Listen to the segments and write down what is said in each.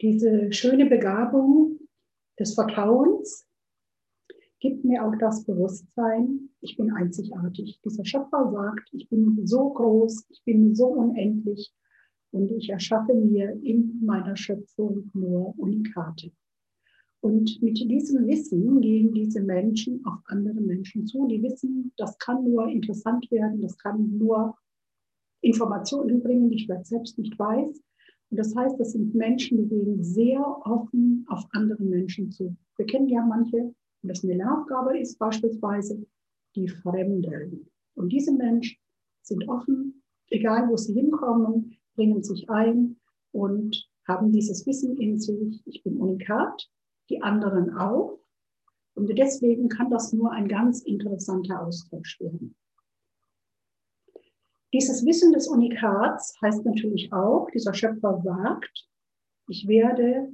diese schöne Begabung des Vertrauens gibt mir auch das Bewusstsein, ich bin einzigartig. Dieser Schöpfer sagt, ich bin so groß, ich bin so unendlich und ich erschaffe mir in meiner Schöpfung nur Unikate. Und mit diesem Wissen gehen diese Menschen auf andere Menschen zu. Die wissen, das kann nur interessant werden, das kann nur Informationen bringen, die ich selbst nicht weiß. Und das heißt, das sind Menschen, die gehen sehr offen auf andere Menschen zu. Wir kennen ja manche, und das eine Lernaufgabe ist beispielsweise die Fremden. Und diese Menschen sind offen, egal wo sie hinkommen, bringen sich ein und haben dieses Wissen in sich. Ich bin unikat, die anderen auch. Und deswegen kann das nur ein ganz interessanter Austausch werden. Dieses Wissen des Unikats heißt natürlich auch, dieser Schöpfer sagt, ich werde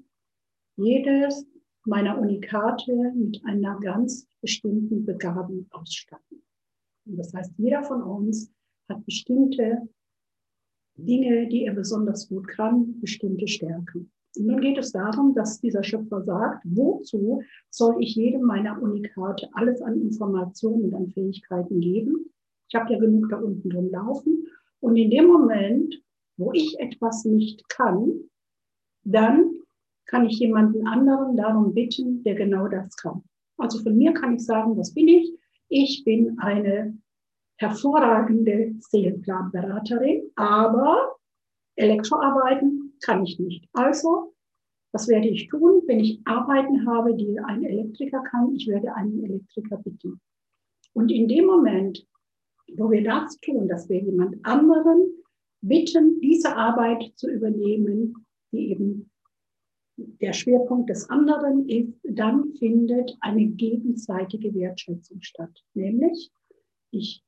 jedes meiner Unikate mit einer ganz bestimmten Begabung ausstatten. Und das heißt, jeder von uns hat bestimmte Dinge, die er besonders gut kann, bestimmte Stärken. Und nun geht es darum, dass dieser Schöpfer sagt, wozu soll ich jedem meiner Unikate alles an Informationen und an Fähigkeiten geben? Ich habe ja genug da unten drin laufen. Und in dem Moment, wo ich etwas nicht kann, dann kann ich jemanden anderen darum bitten, der genau das kann. Also von mir kann ich sagen, was bin ich? Ich bin eine hervorragende Seelenplanberaterin, aber Elektroarbeiten kann ich nicht. Also, was werde ich tun, wenn ich Arbeiten habe, die ein Elektriker kann? Ich werde einen Elektriker bitten. Und in dem Moment, wo wir das tun, dass wir jemand anderen bitten, diese Arbeit zu übernehmen, die eben der Schwerpunkt des anderen ist, dann findet eine gegenseitige Wertschätzung statt. Nämlich, ich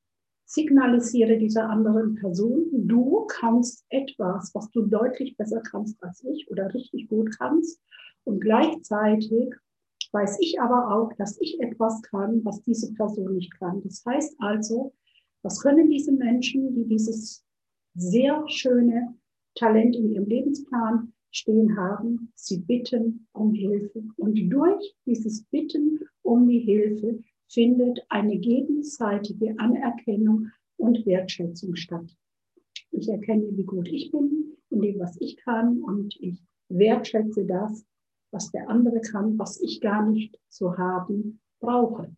signalisiere dieser anderen Person, du kannst etwas, was du deutlich besser kannst als ich oder richtig gut kannst. Und gleichzeitig weiß ich aber auch, dass ich etwas kann, was diese Person nicht kann. Das heißt also, was können diese Menschen, die dieses sehr schöne Talent in ihrem Lebensplan stehen haben? Sie bitten um Hilfe. Und durch dieses Bitten um die Hilfe findet eine gegenseitige Anerkennung und Wertschätzung statt. Ich erkenne, wie gut ich bin, in dem, was ich kann, und ich wertschätze das, was der andere kann, was ich gar nicht zu haben brauche.